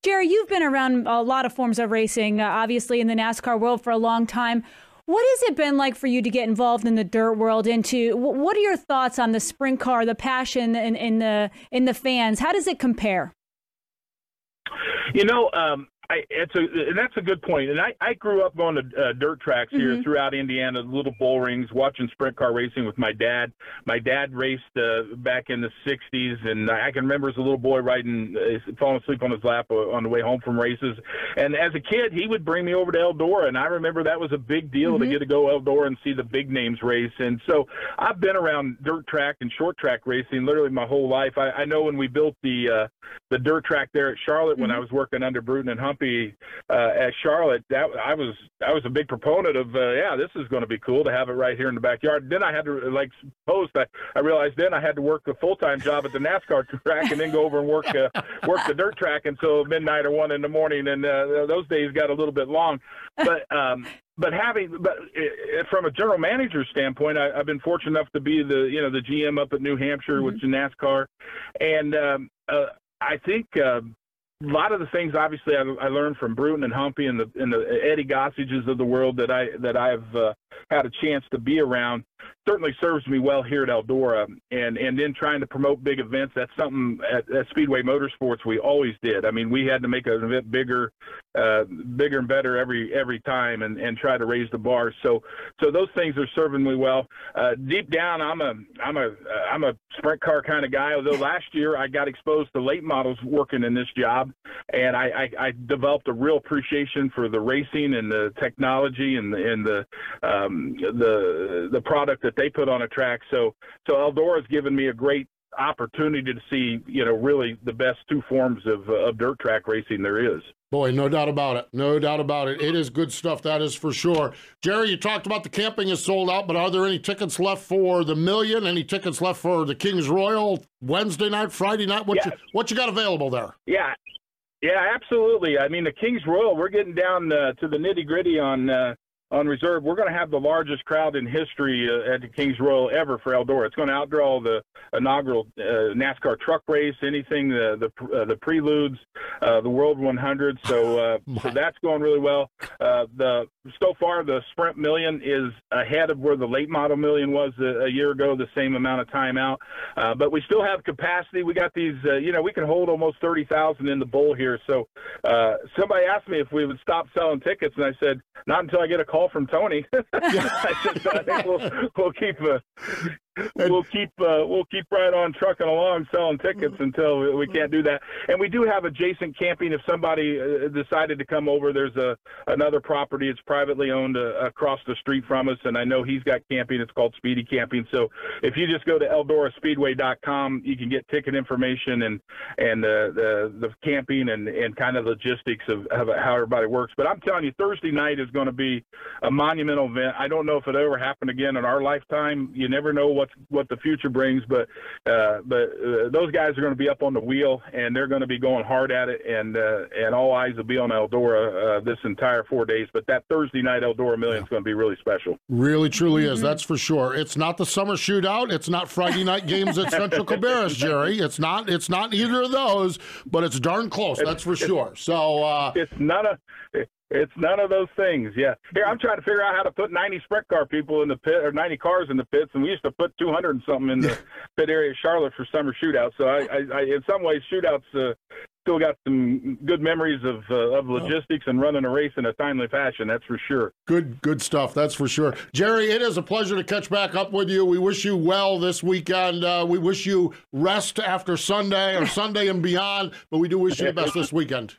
Jerry, you've been around a lot of forms of racing, uh, obviously in the NASCAR world for a long time. What has it been like for you to get involved in the dirt world? Into what are your thoughts on the sprint car, the passion in, in the in the fans? How does it compare? You know, um, I, it's a and that's a good point. And I, I grew up going to uh, dirt tracks here Mhm. throughout Indiana, little bull rings, watching sprint car racing with my dad. My dad raced uh, back in the '60s, and I can remember as a little boy riding, uh, falling asleep on his lap uh, on the way home from races. And as a kid, he would bring me over to Eldora, and I remember that was a big deal to Mhm. get to go Eldora and see the big names race. And so I've been around dirt track and short track racing literally my whole life. I, I know when we built the uh, the dirt track there at Charlotte when I was working under Bruton and Uh, at Charlotte, that I was I was a big proponent of uh, yeah, this is going to be cool to have it right here in the backyard. Then I had to like post. I, I realized then I had to work the full time job at the NASCAR track and then go over and work uh, work the dirt track until midnight or one in the morning. And uh, those days got a little bit long, but. um but having, but from a general manager standpoint, I, I've been fortunate enough to be the, you know, the GM up at New Hampshire with NASCAR, and um, uh, I think uh, a lot of the things, obviously, I, I learned from Bruton and Humpy and the and the Eddie Gossages of the world that I that I've uh, had a chance to be around. Certainly serves me well here at Eldora, and and then trying to promote big events. That's something at, at Speedway Motorsports we always did. I mean, we had to make an event bigger, uh, bigger and better every every time, and and try to raise the bar. So so those things are serving me well. Uh, deep down, I'm a I'm a I'm a sprint car kind of guy. Although last year I got exposed to late models working in this job, and I, I, I developed a real appreciation for the racing and the technology and the and the um, the the product that they put on a track. So so Eldora has given me a great opportunity to see, you know, really the best two forms of, uh, of dirt track racing there is. Boy, no doubt about it. No doubt about it. It is good stuff, that is for sure. Jerry, you talked about the camping is sold out, but are there any tickets left for the Million? Any tickets left for the King's Royal Wednesday night, Friday night? What, Yes. you, what you got available there? Yeah, yeah, absolutely. I mean, the Kings Royal, we're getting down uh, to the nitty gritty on uh, on reserve. We're going to have the largest crowd in history uh, at the Kings Royal ever for Eldora. It's going to outdraw the inaugural uh, NASCAR truck race, anything the the uh, the preludes, uh, the World 100. So, uh, so that's going really well. Uh, the so far the Sprint Million is ahead of where the late model Million was a, a year ago. The same amount of time out, uh, but we still have capacity. We got these. Uh, you know, we can hold almost 30,000 in the bowl here. So uh, somebody asked me if we would stop selling tickets, and I said not until I get a call from Tony. I said I think we'll we'll keep. Uh, We'll keep uh, we'll keep right on trucking along selling tickets until we, can't do that. And we do have adjacent camping. If somebody uh, decided to come over, there's a another property. It's privately owned uh, across the street from us, and I know he's got camping. It's called Speedy Camping. So if you just go to EldoraSpeedway.com, you can get ticket information and and the the, the camping and and kind of logistics of, of how everybody works. But I'm telling you, Thursday night is going to be a monumental event. I don't know if it ever happened again in our lifetime. You never know what what the future brings, but uh, but uh, those guys are going to be up on the wheel and they're going to be going hard at it, and uh, and all eyes will be on Eldora uh, this entire four days. But that Thursday night Eldora Million is going to be really special. Really, truly is. That's for sure. It's not the summer shootout. It's not Friday night games at Central Cabarrus, Jerry. It's not. It's not either of those. But it's darn close. That's for sure. So uh, it's not of it's none of those things. Yeah. Here I'm trying to figure out how to put 90 sprint car people in the pit or 90 cars in the pits, and we used to put 200 and something in the pit area of Charlotte for summer shootouts. So I, I, I in some ways, shootouts. Uh, Still got some good memories of uh, of logistics and running a race in a timely fashion. That's for sure. Good, good stuff. That's for sure. Jerry, it is a pleasure to catch back up with you. We wish you well this weekend. Uh, we wish you rest after Sunday or Sunday and beyond, but we do wish you the best this weekend.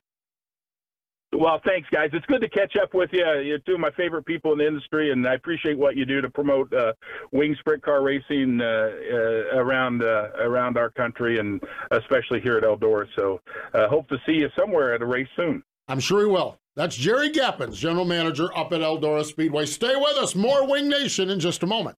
Well, thanks, guys. It's good to catch up with you. You're two of my favorite people in the industry, and I appreciate what you do to promote uh, wing sprint car racing uh, uh, around uh, around our country, and especially here at Eldora. So, uh, hope to see you somewhere at a race soon. I'm sure he will. That's Jerry Gappens, general manager up at Eldora Speedway. Stay with us. More Wing Nation in just a moment.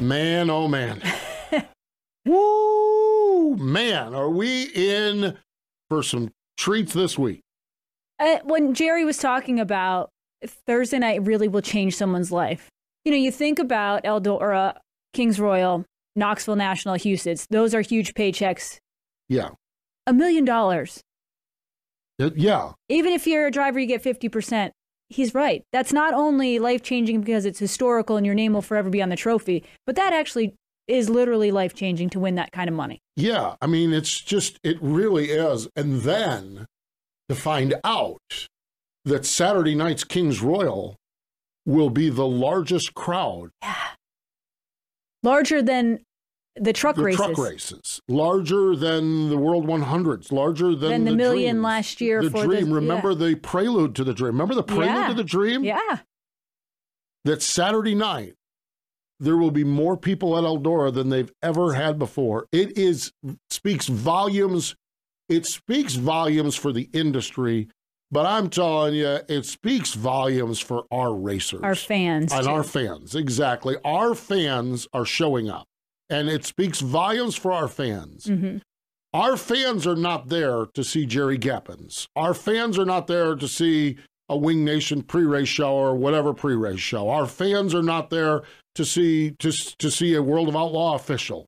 Man, oh man. Woo! Man, are we in for some treats this week? Uh, when Jerry was talking about Thursday night really will change someone's life. You know, you think about Eldora, Kings Royal, Knoxville National, Huset's. Those are huge paychecks. Yeah. A million dollars. Uh, Yeah. Even if you're a driver, you get 50%. He's right. That's not only life changing because it's historical and your name will forever be on the trophy, but that actually is literally life changing to win that kind of money. Yeah. I mean, it's just, it really is. And then to find out that Saturday night's Kings Royal will be the largest crowd, Yeah. Larger than the truck the races. truck races, larger than the World 100s, larger than, Than the million Dream. last year The for the- Dream. Remember yeah. the prelude to the Dream? Remember the prelude Yeah. to the Dream? Yeah. that Saturday night there will be more people at Eldora than they've ever had before. It is speaks volumes. It speaks volumes for the industry, but I'm telling you, it speaks volumes for our racers, Our fans. and too. our fans. Exactly, our fans are showing up, and it speaks volumes for our fans. Mhm. Our fans are not there to see Jerry Gappens. Our fans are not there to see a Wing Nation pre-race show or whatever pre-race show. Our fans are not there to see to to see a World of Outlaw official.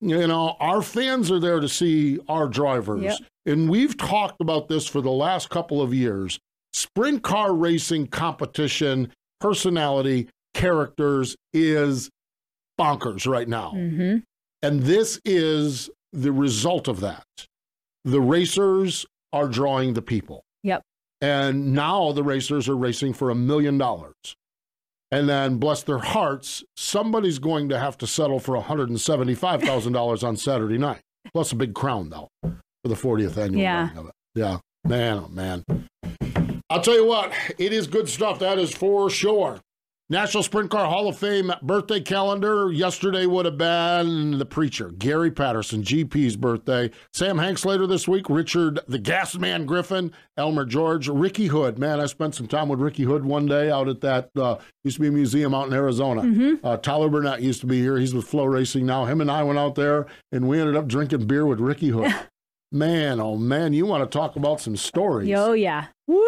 You know, our fans are there to see our drivers. Yep. And we've talked about this for the last couple of years. Sprint car racing competition, personality, characters is bonkers right now. Mhm. And this is the result of that. The racers are drawing the people. Yep. And now the racers are racing for a million dollars. And then, bless their hearts, somebody's going to have to settle for $175,000 on Saturday night, plus a big crown, though, for the 40th annual Yeah. Yeah. Man, oh, man. I'll tell you what, it is good stuff. That is for sure. National Sprint Car Hall of Fame birthday calendar. Yesterday would have been the preacher, Gary Patterson, GP's birthday. Sam Hanks later this week, Richard the Gas Man Griffin, Elmer George, Ricky Hood. Man, I spent some time with Ricky Hood one day out at that, uh, used to be a museum out in Arizona. Mhm. Uh, Tyler Burnett used to be here. He's with FloRacing now. Him and I went out there and we ended up drinking beer with Ricky Hood. man, oh man, you want to talk about some stories. Oh, yeah. Woo!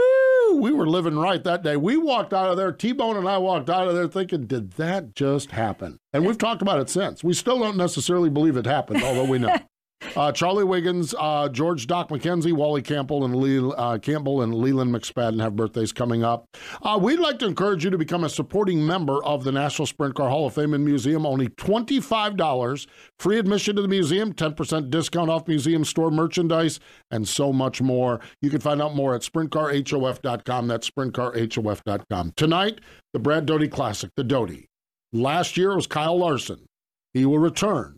We were living right that day. We walked out of there, T Bone and I walked out of there thinking, did that just happen? And we've talked about it since. We still don't necessarily believe it happened, although we know. Uh, Charlie Wiggins, uh, George Doc McKenzie, Wally Campbell, and Lee, uh, Campbell and Leland McSpadden have birthdays coming up. Uh, we'd like to encourage you to become a supporting member of the National Sprint Car Hall of Fame and Museum. Only $25, free admission to the museum, 10% discount off museum store merchandise, and so much more. You can find out more at sprintcarhof.com. That's sprintcarhof.com. Tonight, the Brad Doty Classic, the Doty. Last year it was Kyle Larson. He will return.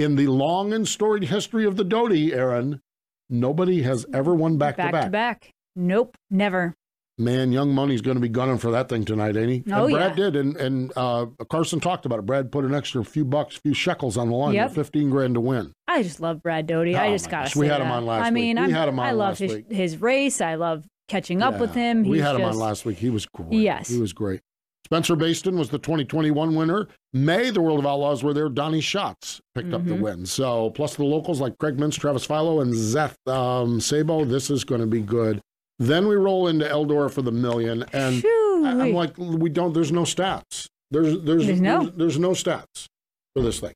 In the long and storied history of the Doty, Erin, nobody has ever won back, Back to back. Nope, never. Man, Young Money's going to be gunning for that thing tonight, ain't he? Oh, and Brad yeah. did, and and uh, Carson talked about it. Brad put an extra few bucks, few shekels on the line, Yep. fifteen grand to win. I just love Brad Doty. I Oh, just gotta gosh. say We had him on last I mean, week. We I'm, had him on I love his his race. I love catching up with Yeah. him. We He's had him on last week. He was great. Yes. he was great. Spencer Bayston was the 2021 winner. May, the World of Outlaws were there. Donnie Schatz picked up the Mhm. win. So, plus the locals like Craig Mintz, Travis Philo, and Zeth um, Sabo. This is going to be good. Then we roll into Eldora for the million, and I- I'm like, we don't. There's no stats. There's there's There's no. there's, there's no stats for this thing.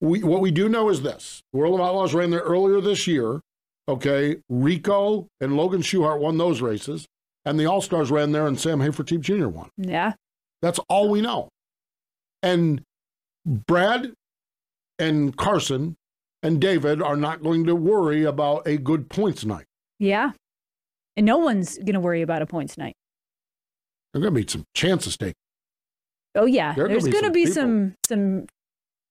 We what we do know is this: World of Outlaws ran there earlier this year. Okay, Rico and Logan Schuchart won those races, and the All Stars ran there, and Sam Hafertepe Jr. won. Yeah. That's all we know. And Brad and Carson and David are not going to worry about a good points night. Yeah. And no one's gonna worry about a points night. There's going to be some chances taken. Oh yeah. There are gonna There's be gonna some be some some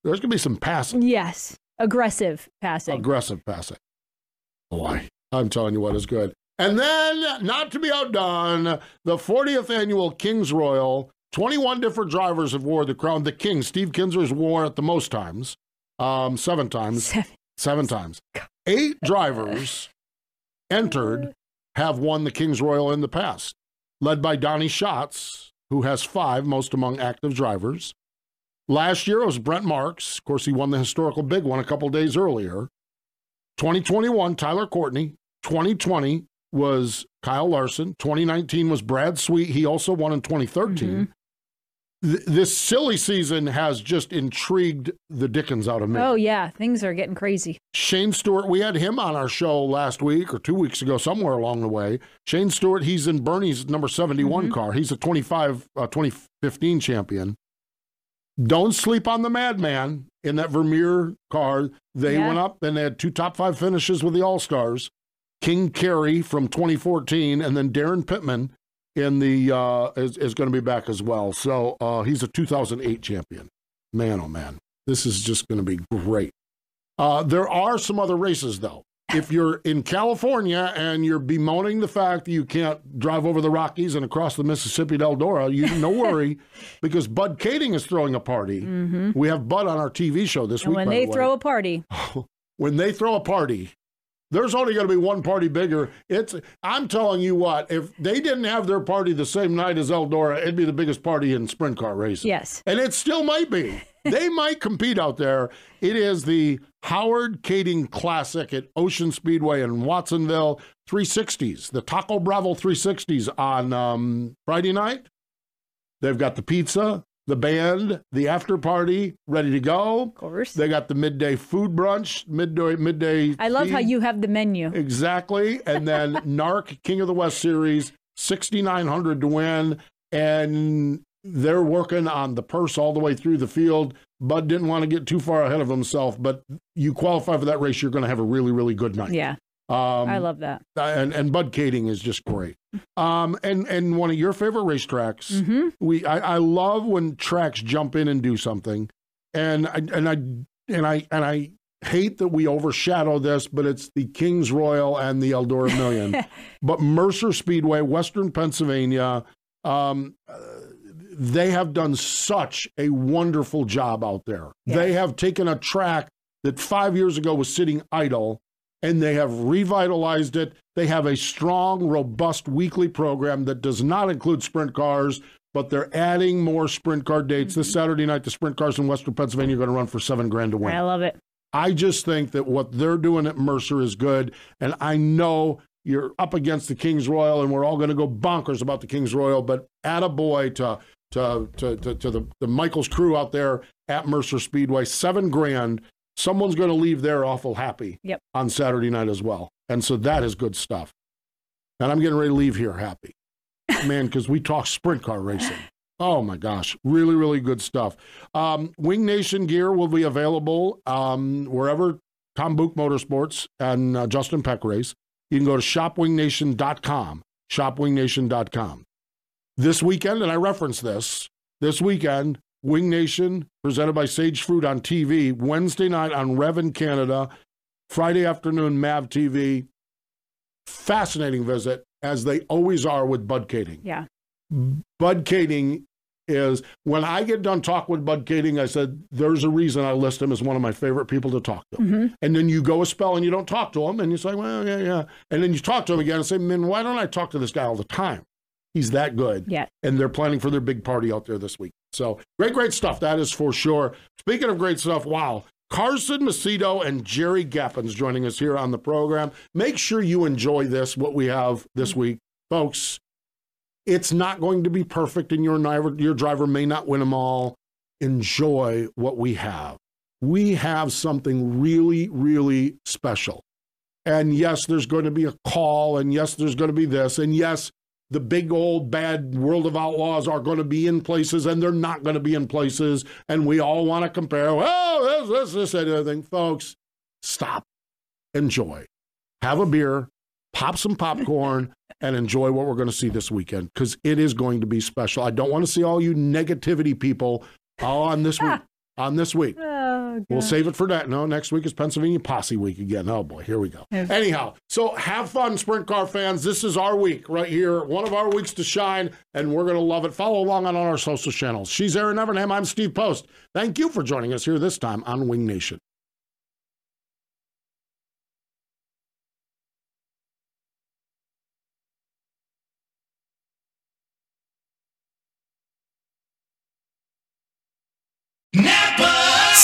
There's going to be some passing. yes aggressive passing. aggressive passing. Boy, I'm telling you what is good. And then, not to be outdone, the 40th annual Kings Royal. 21 different drivers have wore the crown. The King, Steve Kinser's wore it the most times, um, seven times. Seven. Seven times. Eight drivers entered have won the Kings Royal in the past, led by Donnie Schatz, who has five, most among active drivers. Last year it was Brent Marks. Of course, he won the historical big one a couple days earlier. 2021, Tyler Courtney. 2020 was Kyle Larson. 2019 was Brad Sweet. He also won in 2013. Th- this silly season has just intrigued the dickens out of me. Oh yeah, things are getting crazy. Shane Stewart, we had him on our show last week or two weeks ago, somewhere along the way. Shane Stewart, he's in Bernie's number 71 Mm-hmm. car. He's a 25, uh, 2015 champion. Don't sleep on the Madman in that Vermeer car. They Yeah. went up and they had two top five finishes with the All Stars. King Carey from 2014, and then Daryn Pittman in the uh, is, is going to be back as well. So uh, he's a 2008 champion. Man, oh man, this is just going to be great. Uh, there are some other races though. If you're in California and you're bemoaning the fact that you can't drive over the Rockies and across the Mississippi to Eldora, you no worry because Bud Kaeding is throwing a party. hmm We have Bud on our TV show this And week. when they the throw a party, when they throw a party, there's only going to be one party bigger. It's I'm telling you what, if they didn't have their party the same night as Eldora, it'd be the biggest party in sprint car racing. yes. And it still might be. they might compete out there. It is the Howard Kaeding Classic at Ocean Speedway in Watsonville 360s, the Taco Bravo 360s on um, Friday night. They've got the pizza, the band, the after party ready to go. Of course. They got the midday food brunch, midday midday. I love how you have the menu. exactly, and then Narc King of the West Series, sixty nine hundred to win, and they're working on the purse all the way through the field. Bud didn't want to get too far ahead of himself, but you qualify for that race, you're going to have a really, really good night. Yeah. Um, I love that. and and Bud Kaeding is just great. Um, and and one of your favorite racetracks. Mm-hmm. We I, I love when tracks jump in and do something, and I, and I and I and I hate that we overshadow this, but it's the Kings Royal and the Eldora Million. but Mercer Speedway, Western Pennsylvania, um, uh, they have done such a wonderful job out there. They have taken a track that five years ago was sitting idle and they have revitalized it. They have a strong, robust weekly program that does not include sprint cars, but they're adding more sprint car dates. This mm-hmm. Saturday night, the sprint cars in Western Pennsylvania are going to run for seven grand to win. I love it. I just think that what they're doing at Mercer is good. And I know you're up against the Kings Royal, and we're all going to go bonkers about the Kings Royal, but add a boy to to to to, to the, the Michaels crew out there at Mercer Speedway, seven grand. Someone's going to leave there awful happy Yep. on Saturday night as well. And so that is good stuff. And I'm getting ready to leave here happy. Man, because we talk sprint car racing. Oh my gosh, really, really good stuff. Um, Wing Nation gear will be available um, wherever Tom Buch Motorsports and uh, Justin Peck race. You can go to shopwingnation.com, shopwingnation.com. This weekend, and I reference this, this weekend, Wing Nation presented by Sage Fruit on TV, Wednesday night on Rev in Canada, Friday afternoon, MAV TV. Fascinating visit, as they always are with Bud Kaeding. Yeah. Bud Kaeding is when I get done talking with Bud Kaeding, I said, there's a reason I list him as one of my favorite people to talk to. Mm-hmm. And then you go a spell and you don't talk to him, and you say, well, yeah, yeah. And then you talk to him again and say, man, why don't I talk to this guy all the time? He's that good. Yeah. And they're planning for their big party out there this week. So great, great stuff. That is for sure. Speaking of great stuff, wow. Carson Macedo and Jerry Gappens joining us here on the program. Make sure you enjoy this, what we have this mm-hmm. week. Folks, it's not going to be perfect, and your, your driver may not win them all. Enjoy what we have. We have something really, really special. And yes, there's going to be a call, and yes, there's going to be this, and yes, the big old bad world of outlaws are going to be in places, and they're not going to be in places, and we all want to compare. well, this, this, this, and everything, folks. Stop. Enjoy. Have a beer, pop some popcorn, and enjoy what we're going to see this weekend because it is going to be special. I don't want to see all you negativity people on this week. On this week. Oh, We'll save it for that. No, next week is Pennsylvania Posse Week again. Oh boy, here we go. Anyhow, so have fun, sprint car fans. This is our week right here, one of our weeks to shine, and we're going to love it. Follow along on all our social channels. She's Erin Evernham. I'm Steve Post. Thank you for joining us here this time on Wing Nation.